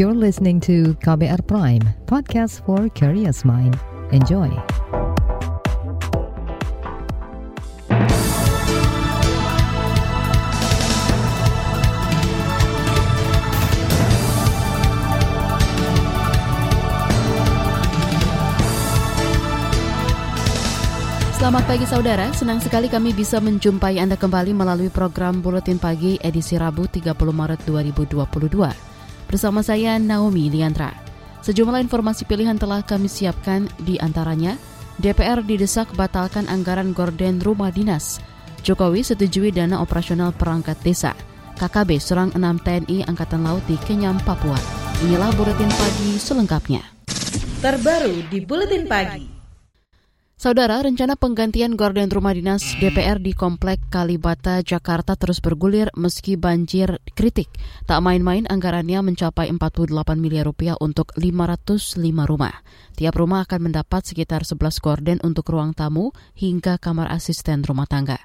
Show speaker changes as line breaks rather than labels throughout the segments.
You're listening to KBR Prime, podcast for curious mind. Enjoy.
Selamat pagi saudara, senang sekali kami bisa menjumpai Anda kembali melalui program Buletin Pagi edisi Rabu 30 Maret 2022. Bersama saya Naomi Liandra. Sejumlah informasi pilihan telah kami siapkan di antaranya DPR didesak batalkan anggaran gorden rumah dinas. Jokowi setujui dana operasional perangkat desa. KKB serang 6 TNI Angkatan Laut di Kenyam, Papua. Inilah Buletin Pagi selengkapnya.
Terbaru di Buletin Pagi.
Saudara, rencana penggantian gorden rumah dinas DPR di Komplek Kalibata, Jakarta terus bergulir meski banjir kritik. Tak main-main anggarannya mencapai 48 miliar rupiah untuk 505 rumah. Tiap rumah akan mendapat sekitar 11 gorden untuk ruang tamu hingga kamar asisten rumah tangga.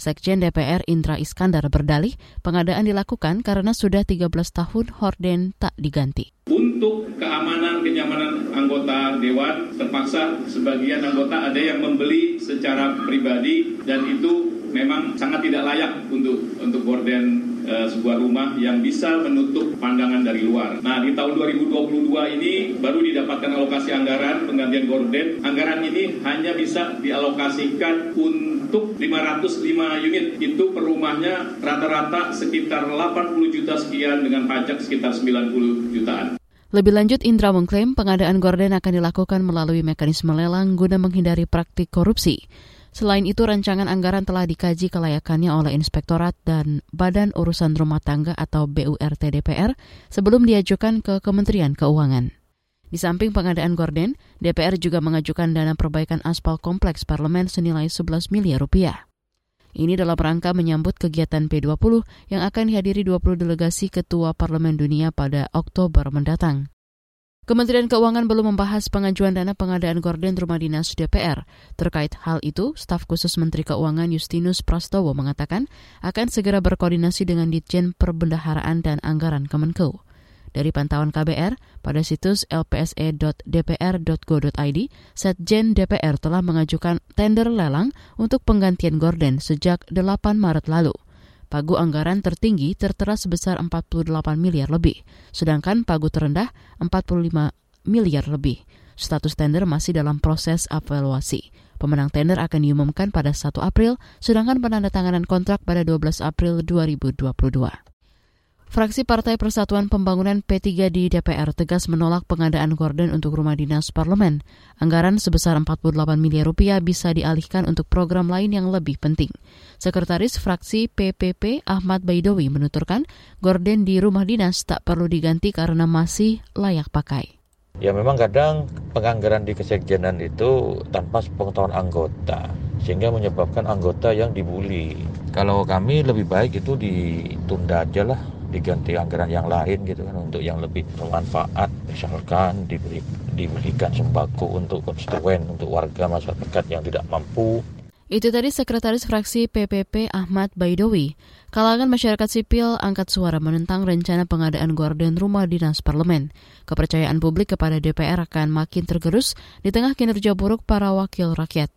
Sekjen DPR Indra Iskandar berdalih pengadaan dilakukan karena sudah 13 tahun horden tak diganti.
Untuk keamanan kenyamanan anggota dewan, terpaksa sebagian anggota ada yang membeli secara pribadi dan itu memang sangat tidak layak untuk untuk gorden e, sebuah rumah yang bisa menutup pandangan dari luar. Nah, di tahun 2022 ini baru didapatkan alokasi anggaran penggantian gorden. Anggaran ini hanya bisa dialokasikan untuk 505 unit. Itu per rumahnya rata-rata sekitar 80 juta sekian dengan pajak sekitar 90 jutaan.
Lebih lanjut, Indra mengklaim pengadaan gorden akan dilakukan melalui mekanisme lelang guna menghindari praktik korupsi. Selain itu, rancangan anggaran telah dikaji kelayakannya oleh Inspektorat dan Badan Urusan Rumah Tangga atau BURT DPR sebelum diajukan ke Kementerian Keuangan. Di samping pengadaan gorden, DPR juga mengajukan dana perbaikan aspal kompleks parlemen senilai 11 miliar rupiah. Ini dalam rangka menyambut kegiatan P20 yang akan dihadiri 20 delegasi ketua Parlemen Dunia pada Oktober mendatang. Kementerian Keuangan belum membahas pengajuan dana pengadaan gorden rumah dinas DPR. Terkait hal itu, staf khusus Menteri Keuangan Justinus Prastowo mengatakan akan segera berkoordinasi dengan Ditjen Perbendaharaan dan Anggaran Kemenko. Dari pantauan KBR, pada situs lpse.dpr.go.id, Setjen DPR telah mengajukan tender lelang untuk penggantian gorden sejak 8 Maret lalu. Pagu anggaran tertinggi tertera sebesar 48 miliar lebih, sedangkan pagu terendah 45 miliar lebih. Status tender masih dalam proses evaluasi. Pemenang tender akan diumumkan pada 1 April, sedangkan penandatanganan kontrak pada 12 April 2022. Fraksi Partai Persatuan Pembangunan P3 di DPR tegas menolak pengadaan gorden untuk rumah dinas parlemen. Anggaran sebesar 48 miliar rupiah bisa dialihkan untuk program lain yang lebih penting. Sekretaris fraksi PPP Ahmad Baidowi menuturkan gorden di rumah dinas tak perlu diganti karena masih layak pakai.
Ya memang kadang penganggaran di kesekjenan itu tanpa pengetahuan anggota sehingga menyebabkan anggota yang dibully. Kalau kami lebih baik itu ditunda aja lah diganti anggaran yang lain gitu kan untuk yang lebih bermanfaat misalkan diberi diberikan sembako untuk konstituen untuk warga masyarakat yang tidak mampu
itu tadi Sekretaris Fraksi PPP Ahmad Baidowi. Kalangan masyarakat sipil angkat suara menentang rencana pengadaan gorden rumah dinas parlemen. Kepercayaan publik kepada DPR akan makin tergerus di tengah kinerja buruk para wakil rakyat.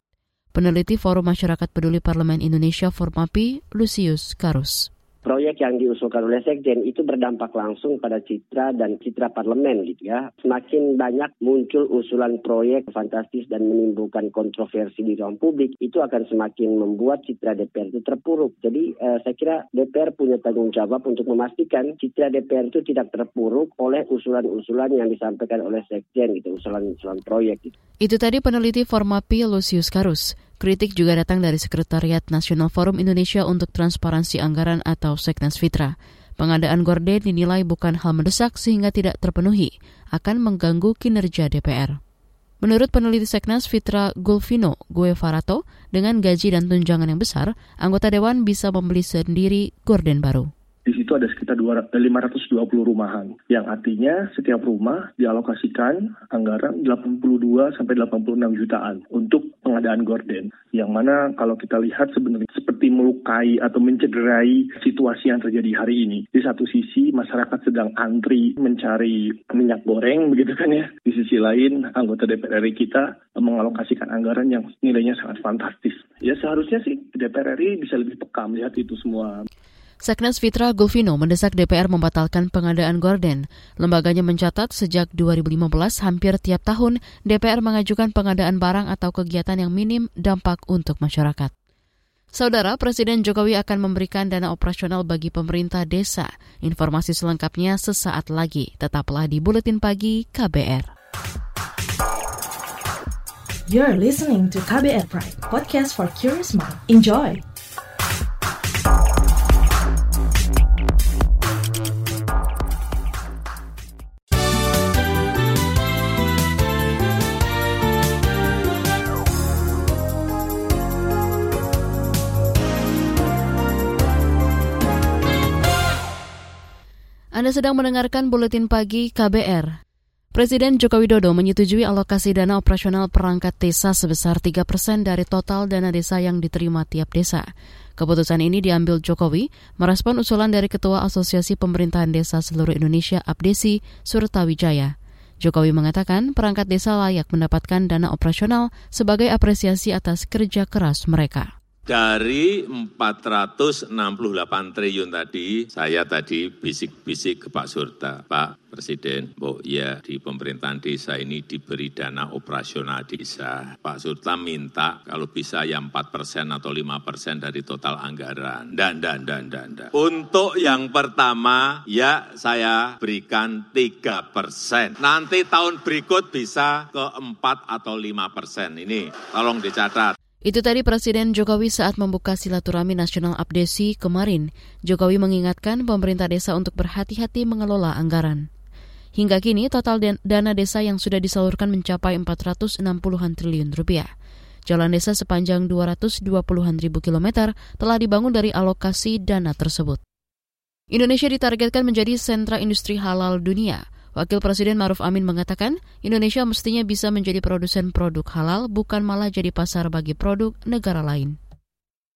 Peneliti Forum Masyarakat Peduli Parlemen Indonesia Formapi, Lucius Karus
proyek yang diusulkan oleh Sekjen itu berdampak langsung pada citra dan citra parlemen gitu ya. Semakin banyak muncul usulan proyek fantastis dan menimbulkan kontroversi di ruang publik, itu akan semakin membuat citra DPR itu terpuruk. Jadi eh, saya kira DPR punya tanggung jawab untuk memastikan citra DPR itu tidak terpuruk oleh usulan-usulan yang disampaikan oleh Sekjen gitu, usulan-usulan proyek gitu.
Itu tadi peneliti Formapi Lucius Karus. Kritik juga datang dari Sekretariat Nasional Forum Indonesia untuk Transparansi Anggaran atau Seknas Fitra. Pengadaan gorden dinilai bukan hal mendesak sehingga tidak terpenuhi, akan mengganggu kinerja DPR. Menurut peneliti Seknas Fitra Gulvino Guevarato, dengan gaji dan tunjangan yang besar, anggota dewan bisa membeli sendiri gorden baru.
Di situ ada sekitar 520 rumahan, yang artinya setiap rumah dialokasikan anggaran 82 sampai 86 jutaan untuk pengadaan gorden. Yang mana kalau kita lihat sebenarnya seperti melukai atau mencederai situasi yang terjadi hari ini. Di satu sisi masyarakat sedang antri mencari minyak goreng begitu kan ya. Di sisi lain anggota DPR RI kita mengalokasikan anggaran yang nilainya sangat fantastis. Ya seharusnya sih DPR RI bisa lebih peka melihat itu semua.
Seknas Fitra Gulvino mendesak DPR membatalkan pengadaan gorden. Lembaganya mencatat sejak 2015 hampir tiap tahun DPR mengajukan pengadaan barang atau kegiatan yang minim dampak untuk masyarakat. Saudara Presiden Jokowi akan memberikan dana operasional bagi pemerintah desa. Informasi selengkapnya sesaat lagi. Tetaplah di Buletin Pagi KBR.
You're listening to KBR Pride, podcast for curious mind. Enjoy!
Anda sedang mendengarkan buletin pagi KBR. Presiden Joko Widodo menyetujui alokasi dana operasional perangkat desa sebesar 3 persen dari total dana desa yang diterima tiap desa. Keputusan ini diambil Jokowi merespon usulan dari Ketua Asosiasi Pemerintahan Desa Seluruh Indonesia Abdesi Surtawijaya. Jokowi mengatakan perangkat desa layak mendapatkan dana operasional sebagai apresiasi atas kerja keras mereka.
Dari 468 triliun tadi, saya tadi bisik-bisik ke Pak Surta, Pak Presiden, Bu, ya di pemerintahan desa ini diberi dana operasional desa. Pak Surta minta kalau bisa yang 4 persen atau 5 persen dari total anggaran. Dan, dan, dan, dan, dan. Untuk yang pertama, ya saya berikan 3 persen. Nanti tahun berikut bisa ke 4 atau 5 persen. Ini tolong dicatat.
Itu tadi Presiden Jokowi saat membuka silaturahmi nasional Abdesi kemarin. Jokowi mengingatkan pemerintah desa untuk berhati-hati mengelola anggaran. Hingga kini total dana desa yang sudah disalurkan mencapai 460-an triliun rupiah. Jalan desa sepanjang 220-an ribu kilometer telah dibangun dari alokasi dana tersebut. Indonesia ditargetkan menjadi sentra industri halal dunia. Wakil Presiden Maruf Amin mengatakan, Indonesia mestinya bisa menjadi produsen produk halal, bukan malah jadi pasar bagi produk negara lain.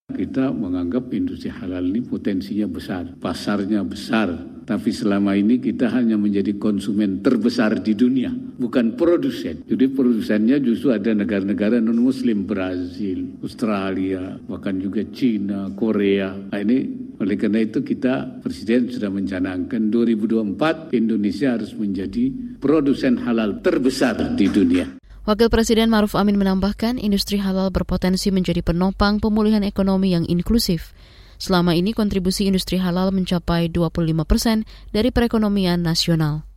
Kita menganggap industri halal ini potensinya besar, pasarnya besar, tapi selama ini kita hanya menjadi konsumen terbesar di dunia, bukan produsen. Jadi produsennya justru ada negara-negara non-muslim, Brazil, Australia, bahkan juga Cina, Korea. Nah ini oleh karena itu kita Presiden sudah mencanangkan 2024 Indonesia harus menjadi produsen halal terbesar di dunia.
Wakil Presiden Maruf Amin menambahkan industri halal berpotensi menjadi penopang pemulihan ekonomi yang inklusif. Selama ini kontribusi industri halal mencapai 25 persen dari perekonomian nasional.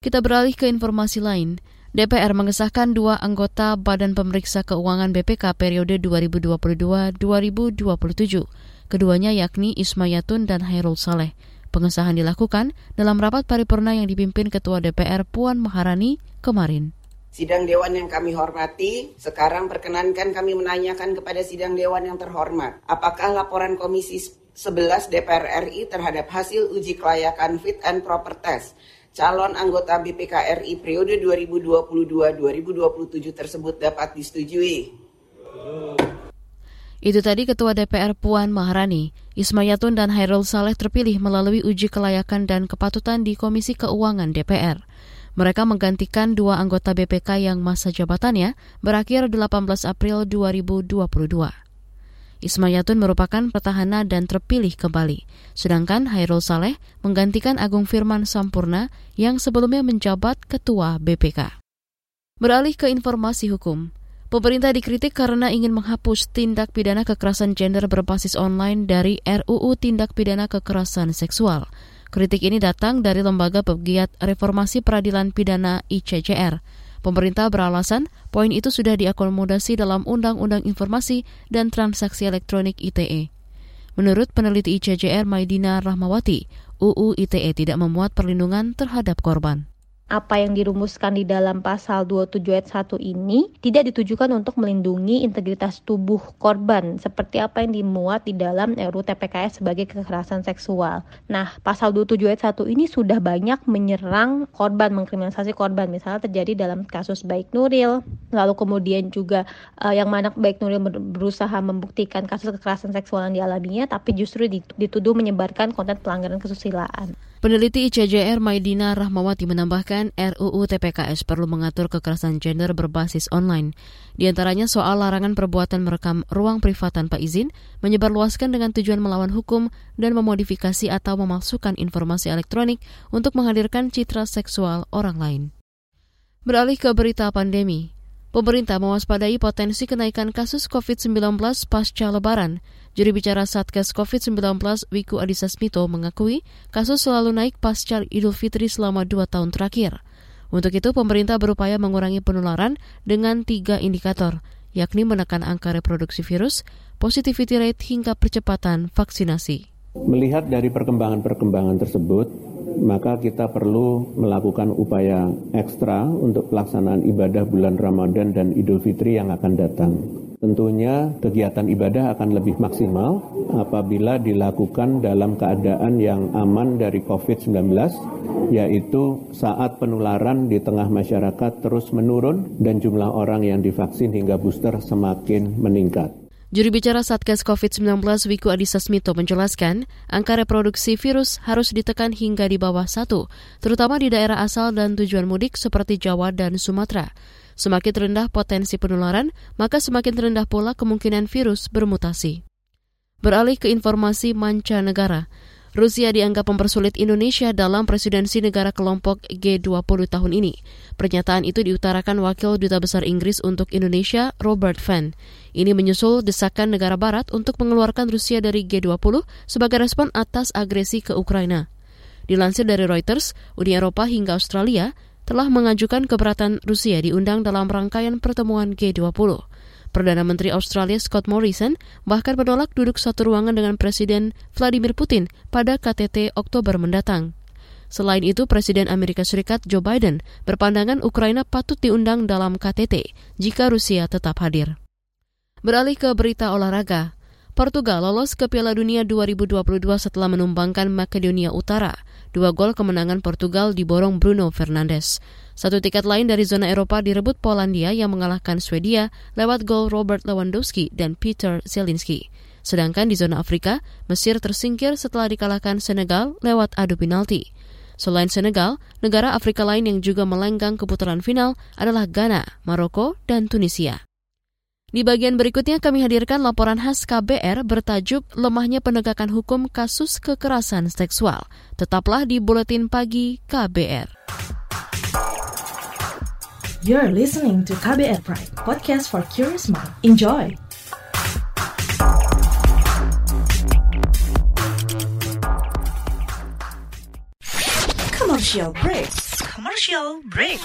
Kita beralih ke informasi lain. DPR mengesahkan dua anggota Badan Pemeriksa Keuangan BPK periode 2022-2027. Keduanya yakni Ismayatun dan Hairul Saleh. Pengesahan dilakukan dalam rapat paripurna yang dipimpin Ketua DPR Puan Maharani kemarin.
Sidang Dewan yang kami hormati, sekarang perkenankan kami menanyakan kepada Sidang Dewan yang terhormat, apakah laporan Komisi 11 DPR RI terhadap hasil uji kelayakan fit and proper test calon anggota BPK RI periode 2022-2027 tersebut dapat disetujui.
Itu tadi Ketua DPR Puan Maharani. Ismayatun dan Hairul Saleh terpilih melalui uji kelayakan dan kepatutan di Komisi Keuangan DPR. Mereka menggantikan dua anggota BPK yang masa jabatannya berakhir 18 April 2022. Ismayatun merupakan petahana dan terpilih kembali, sedangkan Hairul Saleh menggantikan Agung Firman Sampurna yang sebelumnya menjabat Ketua BPK. Beralih ke informasi hukum, pemerintah dikritik karena ingin menghapus tindak pidana kekerasan gender berbasis online dari RUU Tindak Pidana Kekerasan Seksual. Kritik ini datang dari Lembaga Pegiat Reformasi Peradilan Pidana ICCR. Pemerintah beralasan poin itu sudah diakomodasi dalam Undang-Undang Informasi dan Transaksi Elektronik ITE. Menurut peneliti ICCR Maidina Rahmawati, UU ITE tidak memuat perlindungan terhadap korban.
Apa yang dirumuskan di dalam pasal 27 ayat 1 ini tidak ditujukan untuk melindungi integritas tubuh korban seperti apa yang dimuat di dalam RUU TPKS sebagai kekerasan seksual. Nah, pasal 27 ayat 1 ini sudah banyak menyerang korban, mengkriminalisasi korban. Misalnya terjadi dalam kasus Baik Nuril, lalu kemudian juga uh, yang mana Baik Nuril berusaha membuktikan kasus kekerasan seksual yang dialaminya tapi justru dituduh menyebarkan konten pelanggaran kesusilaan.
Peneliti ICJR Maidina Rahmawati menambahkan RUU TPKS perlu mengatur kekerasan gender berbasis online. Di antaranya soal larangan perbuatan merekam ruang privat tanpa izin, menyebarluaskan dengan tujuan melawan hukum, dan memodifikasi atau memalsukan informasi elektronik untuk menghadirkan citra seksual orang lain. Beralih ke berita pandemi, Pemerintah mewaspadai potensi kenaikan kasus COVID-19 pasca lebaran. Juri bicara Satgas COVID-19 Wiku Adhisa Smito mengakui kasus selalu naik pasca Idul Fitri selama dua tahun terakhir. Untuk itu, pemerintah berupaya mengurangi penularan dengan tiga indikator, yakni menekan angka reproduksi virus, positivity rate, hingga percepatan vaksinasi.
Melihat dari perkembangan-perkembangan tersebut, maka kita perlu melakukan upaya ekstra untuk pelaksanaan ibadah bulan Ramadan dan Idul Fitri yang akan datang. Tentunya kegiatan ibadah akan lebih maksimal apabila dilakukan dalam keadaan yang aman dari COVID-19, yaitu saat penularan di tengah masyarakat terus menurun dan jumlah orang yang divaksin hingga booster semakin meningkat.
Juri bicara Satgas COVID-19 Wiku Adhisa Smito menjelaskan, angka reproduksi virus harus ditekan hingga di bawah satu, terutama di daerah asal dan tujuan mudik seperti Jawa dan Sumatera. Semakin rendah potensi penularan, maka semakin rendah pula kemungkinan virus bermutasi. Beralih ke informasi mancanegara, Rusia dianggap mempersulit Indonesia dalam presidensi negara kelompok G20 tahun ini. Pernyataan itu diutarakan Wakil Duta Besar Inggris untuk Indonesia, Robert Van. Ini menyusul desakan negara barat untuk mengeluarkan Rusia dari G20 sebagai respon atas agresi ke Ukraina. Dilansir dari Reuters, Uni Eropa hingga Australia telah mengajukan keberatan Rusia diundang dalam rangkaian pertemuan G20. Perdana Menteri Australia Scott Morrison bahkan menolak duduk satu ruangan dengan Presiden Vladimir Putin pada KTT Oktober mendatang. Selain itu, Presiden Amerika Serikat Joe Biden berpandangan Ukraina patut diundang dalam KTT jika Rusia tetap hadir. Beralih ke berita olahraga, Portugal lolos ke Piala Dunia 2022 setelah menumbangkan Makedonia Utara. Dua gol kemenangan Portugal diborong Bruno Fernandes. Satu tiket lain dari zona Eropa direbut Polandia yang mengalahkan Swedia lewat gol Robert Lewandowski dan Peter Zelinski. Sedangkan di zona Afrika, Mesir tersingkir setelah dikalahkan Senegal lewat adu penalti. Selain Senegal, negara Afrika lain yang juga melenggang ke putaran final adalah Ghana, Maroko, dan Tunisia. Di bagian berikutnya kami hadirkan laporan khas KBR bertajuk Lemahnya Penegakan Hukum Kasus Kekerasan Seksual. Tetaplah di Buletin Pagi KBR.
You're listening to KBR Pride, podcast for curious mind. Enjoy! Commercial break. Commercial break.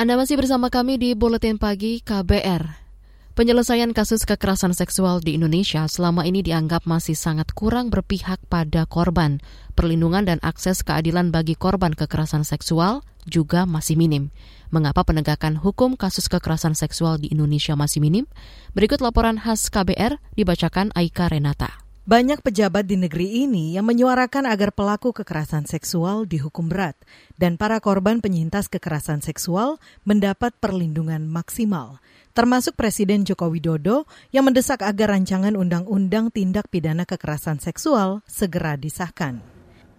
Anda masih bersama kami di Buletin Pagi KBR. Penyelesaian kasus kekerasan seksual di Indonesia selama ini dianggap masih sangat kurang berpihak pada korban. Perlindungan dan akses keadilan bagi korban kekerasan seksual juga masih minim. Mengapa penegakan hukum kasus kekerasan seksual di Indonesia masih minim? Berikut laporan khas KBR dibacakan Aika Renata.
Banyak pejabat di negeri ini yang menyuarakan agar pelaku kekerasan seksual dihukum berat dan para korban penyintas kekerasan seksual mendapat perlindungan maksimal. Termasuk Presiden Joko Widodo yang mendesak agar rancangan undang-undang tindak pidana kekerasan seksual segera disahkan.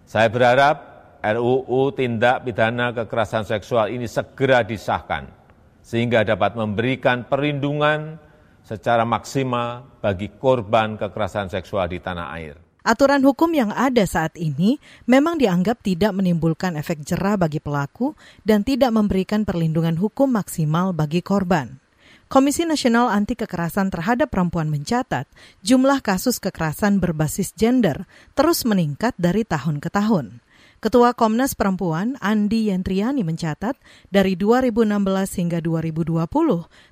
Saya berharap RUU Tindak Pidana Kekerasan Seksual ini segera disahkan, sehingga dapat memberikan perlindungan secara maksimal bagi korban kekerasan seksual di tanah air.
Aturan hukum yang ada saat ini memang dianggap tidak menimbulkan efek jerah bagi pelaku dan tidak memberikan perlindungan hukum maksimal bagi korban. Komisi Nasional Anti Kekerasan Terhadap Perempuan mencatat jumlah kasus kekerasan berbasis gender terus meningkat dari tahun ke tahun. Ketua Komnas Perempuan Andi Yentriani mencatat dari 2016 hingga 2020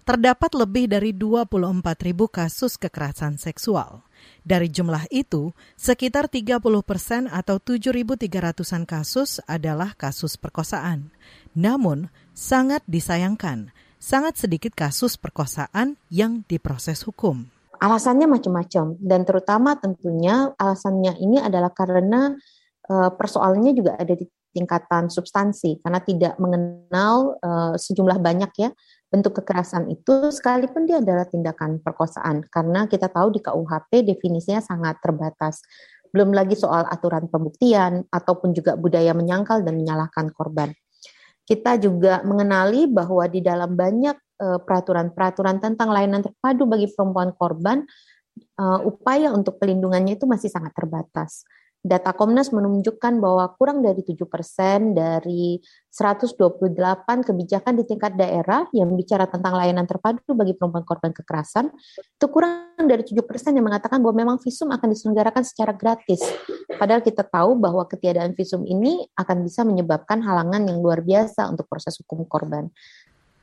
terdapat lebih dari 24 ribu kasus kekerasan seksual. Dari jumlah itu, sekitar 30 persen atau 7.300-an kasus adalah kasus perkosaan. Namun, sangat disayangkan, sangat sedikit kasus perkosaan yang diproses hukum.
Alasannya macam-macam dan terutama tentunya alasannya ini adalah karena persoalannya juga ada di tingkatan substansi karena tidak mengenal uh, sejumlah banyak ya bentuk kekerasan itu sekalipun dia adalah tindakan perkosaan karena kita tahu di KUHP definisinya sangat terbatas. Belum lagi soal aturan pembuktian ataupun juga budaya menyangkal dan menyalahkan korban. Kita juga mengenali bahwa di dalam banyak uh, peraturan-peraturan tentang layanan terpadu bagi perempuan korban upaya untuk pelindungannya itu masih sangat terbatas data Komnas menunjukkan bahwa kurang dari 7 persen dari 128 kebijakan di tingkat daerah yang bicara tentang layanan terpadu bagi perempuan korban kekerasan, itu kurang dari 7 persen yang mengatakan bahwa memang visum akan diselenggarakan secara gratis. Padahal kita tahu bahwa ketiadaan visum ini akan bisa menyebabkan halangan yang luar biasa untuk proses hukum korban.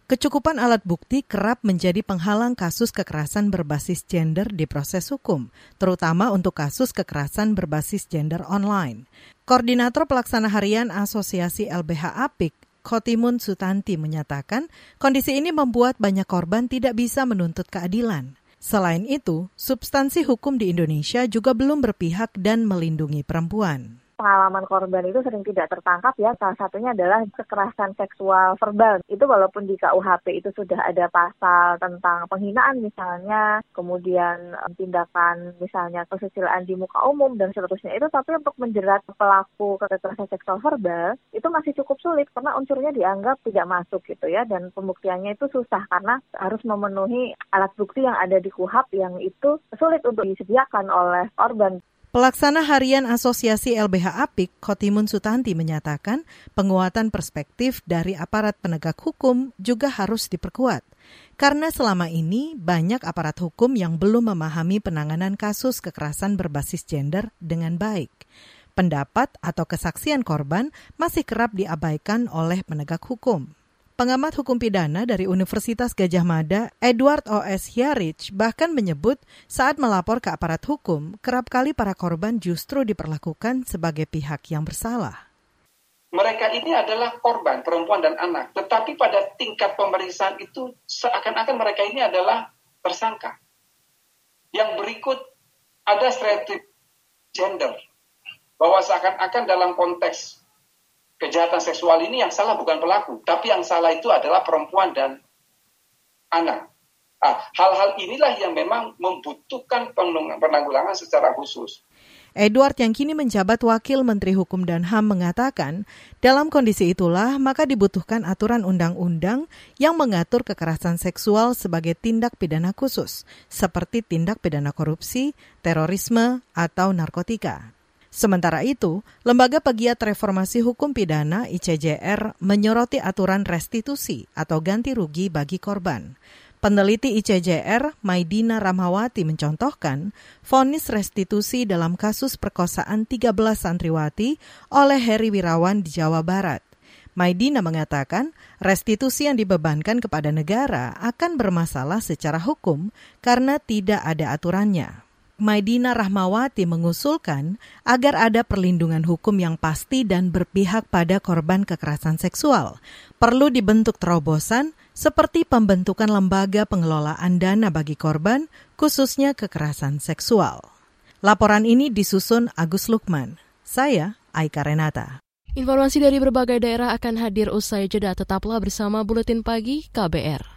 Kecukupan alat bukti kerap menjadi penghalang kasus kekerasan berbasis gender di proses hukum, terutama untuk kasus kekerasan berbasis gender online. Koordinator Pelaksana Harian Asosiasi LBH Apik, Kotimun Sutanti menyatakan, kondisi ini membuat banyak korban tidak bisa menuntut keadilan. Selain itu, substansi hukum di Indonesia juga belum berpihak dan melindungi perempuan
pengalaman korban itu sering tidak tertangkap ya. Salah satunya adalah kekerasan seksual verbal. Itu walaupun di KUHP itu sudah ada pasal tentang penghinaan misalnya, kemudian tindakan misalnya kesusilaan di muka umum dan seterusnya itu, tapi untuk menjerat pelaku kekerasan seksual verbal itu masih cukup sulit karena unsurnya dianggap tidak masuk gitu ya dan pembuktiannya itu susah karena harus memenuhi alat bukti yang ada di KUHP yang itu sulit untuk disediakan oleh korban.
Pelaksana Harian Asosiasi LBH Apik, Kotimun Sutanti menyatakan penguatan perspektif dari aparat penegak hukum juga harus diperkuat. Karena selama ini banyak aparat hukum yang belum memahami penanganan kasus kekerasan berbasis gender dengan baik. Pendapat atau kesaksian korban masih kerap diabaikan oleh penegak hukum. Pengamat hukum pidana dari Universitas Gajah Mada, Edward O.S. Hyarich, bahkan menyebut saat melapor ke aparat hukum, kerap kali para korban justru diperlakukan sebagai pihak yang bersalah.
Mereka ini adalah korban, perempuan dan anak. Tetapi pada tingkat pemeriksaan itu seakan-akan mereka ini adalah tersangka. Yang berikut ada stereotip gender. Bahwa seakan-akan dalam konteks kejahatan seksual ini yang salah bukan pelaku, tapi yang salah itu adalah perempuan dan anak. ah, hal-hal inilah yang memang membutuhkan penanggulangan secara khusus.
Edward yang kini menjabat Wakil Menteri Hukum dan HAM mengatakan, dalam kondisi itulah maka dibutuhkan aturan undang-undang yang mengatur kekerasan seksual sebagai tindak pidana khusus, seperti tindak pidana korupsi, terorisme, atau narkotika. Sementara itu, Lembaga Pegiat Reformasi Hukum Pidana ICJR menyoroti aturan restitusi atau ganti rugi bagi korban. Peneliti ICJR, Maidina Ramawati mencontohkan, vonis restitusi dalam kasus perkosaan 13 santriwati oleh Heri Wirawan di Jawa Barat. Maidina mengatakan, restitusi yang dibebankan kepada negara akan bermasalah secara hukum karena tidak ada aturannya. Maidina Rahmawati mengusulkan agar ada perlindungan hukum yang pasti dan berpihak pada korban kekerasan seksual. Perlu dibentuk terobosan seperti pembentukan lembaga pengelolaan dana bagi korban, khususnya kekerasan seksual. Laporan ini disusun Agus Lukman. Saya Aika Renata.
Informasi dari berbagai daerah akan hadir usai jeda. Tetaplah bersama Buletin Pagi KBR.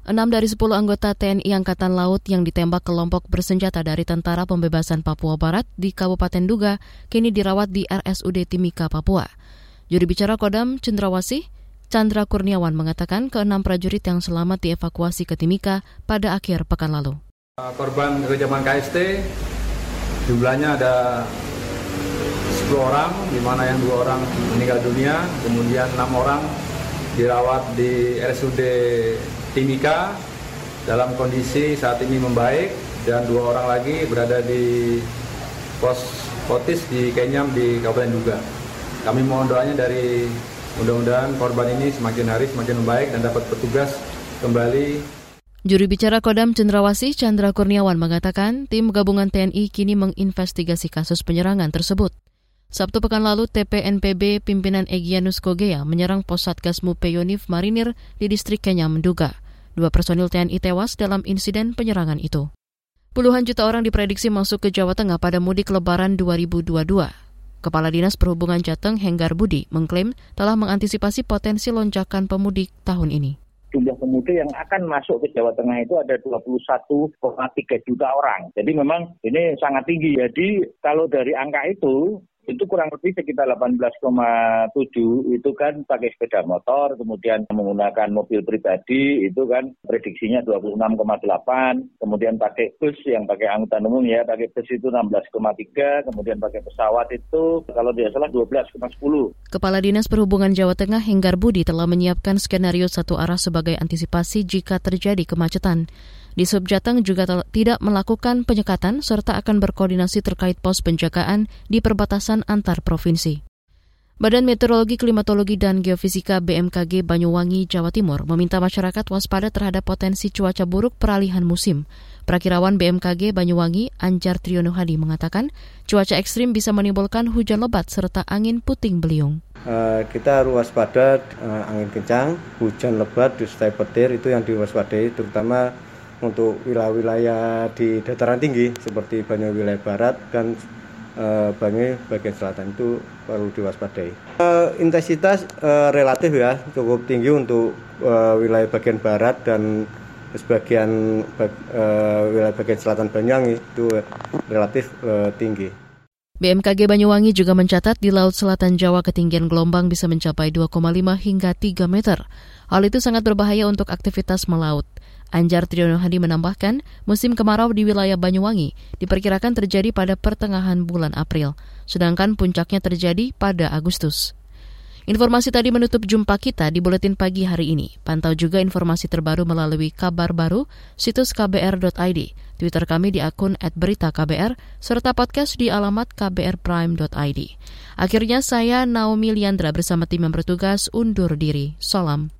Enam dari sepuluh anggota TNI Angkatan Laut yang ditembak kelompok bersenjata dari Tentara Pembebasan Papua Barat di Kabupaten Duga kini dirawat di RSUD Timika, Papua. Juri bicara Kodam Cendrawasih, Chandra Kurniawan mengatakan keenam prajurit yang selamat dievakuasi ke Timika pada akhir pekan lalu.
Korban kekejaman KST jumlahnya ada 10 orang, di mana yang dua orang meninggal dunia, kemudian enam orang dirawat di RSUD Timika dalam kondisi saat ini membaik dan dua orang lagi berada di pos potis di Kenyam di Kabupaten Duga. Kami mohon doanya dari mudah-mudahan korban ini semakin hari semakin membaik dan dapat bertugas kembali
Juru bicara Kodam Cendrawasih Chandra Kurniawan mengatakan tim gabungan TNI kini menginvestigasi kasus penyerangan tersebut. Sabtu pekan lalu TPNPB pimpinan Egyanus Kogea menyerang pos Satgas Mupeyonif Marinir di distrik Kenya menduga dua personil TNI tewas dalam insiden penyerangan itu. Puluhan juta orang diprediksi masuk ke Jawa Tengah pada mudik lebaran 2022. Kepala Dinas Perhubungan Jateng Henggar Budi mengklaim telah mengantisipasi potensi lonjakan pemudik tahun ini
jumlah pemudik yang akan masuk ke Jawa Tengah itu ada 21,3 juta orang. Jadi memang ini sangat tinggi. Jadi kalau dari angka itu itu kurang lebih sekitar 18,7 itu kan pakai sepeda motor, kemudian menggunakan mobil pribadi itu kan prediksinya 26,8, kemudian pakai bus yang pakai angkutan umum ya, pakai bus itu 16,3, kemudian pakai pesawat itu kalau tidak salah 12,10.
Kepala Dinas Perhubungan Jawa Tengah Henggar Budi telah menyiapkan skenario satu arah sebagai antisipasi jika terjadi kemacetan. Di Subjateng juga tidak melakukan penyekatan serta akan berkoordinasi terkait pos penjagaan di perbatasan antar provinsi. Badan Meteorologi, Klimatologi, dan Geofisika BMKG Banyuwangi, Jawa Timur meminta masyarakat waspada terhadap potensi cuaca buruk peralihan musim. Prakirawan BMKG Banyuwangi, Anjar Triyono Hadi mengatakan, cuaca ekstrim bisa menimbulkan hujan lebat serta angin puting beliung.
Uh, kita harus waspada uh, angin kencang, hujan lebat, disertai petir itu yang diwaspadai, terutama untuk wilayah-wilayah di dataran tinggi seperti Banyu wilayah barat dan e, bagian selatan itu perlu diwaspadai. E, intensitas e, relatif ya cukup tinggi untuk e, wilayah bagian barat dan sebagian bag, e, wilayah bagian selatan Banyuwangi itu relatif e, tinggi.
BMKG Banyuwangi juga mencatat di Laut Selatan Jawa ketinggian gelombang bisa mencapai 2,5 hingga 3 meter. Hal itu sangat berbahaya untuk aktivitas melaut. Anjar Triyono Hadi menambahkan, musim kemarau di wilayah Banyuwangi diperkirakan terjadi pada pertengahan bulan April, sedangkan puncaknya terjadi pada Agustus. Informasi tadi menutup jumpa kita di Buletin Pagi hari ini. Pantau juga informasi terbaru melalui kabar baru, situs kbr.id, Twitter kami di akun @beritaKBR, serta podcast di alamat kbrprime.id. Akhirnya saya Naomi Liandra bersama tim yang bertugas undur diri. Salam.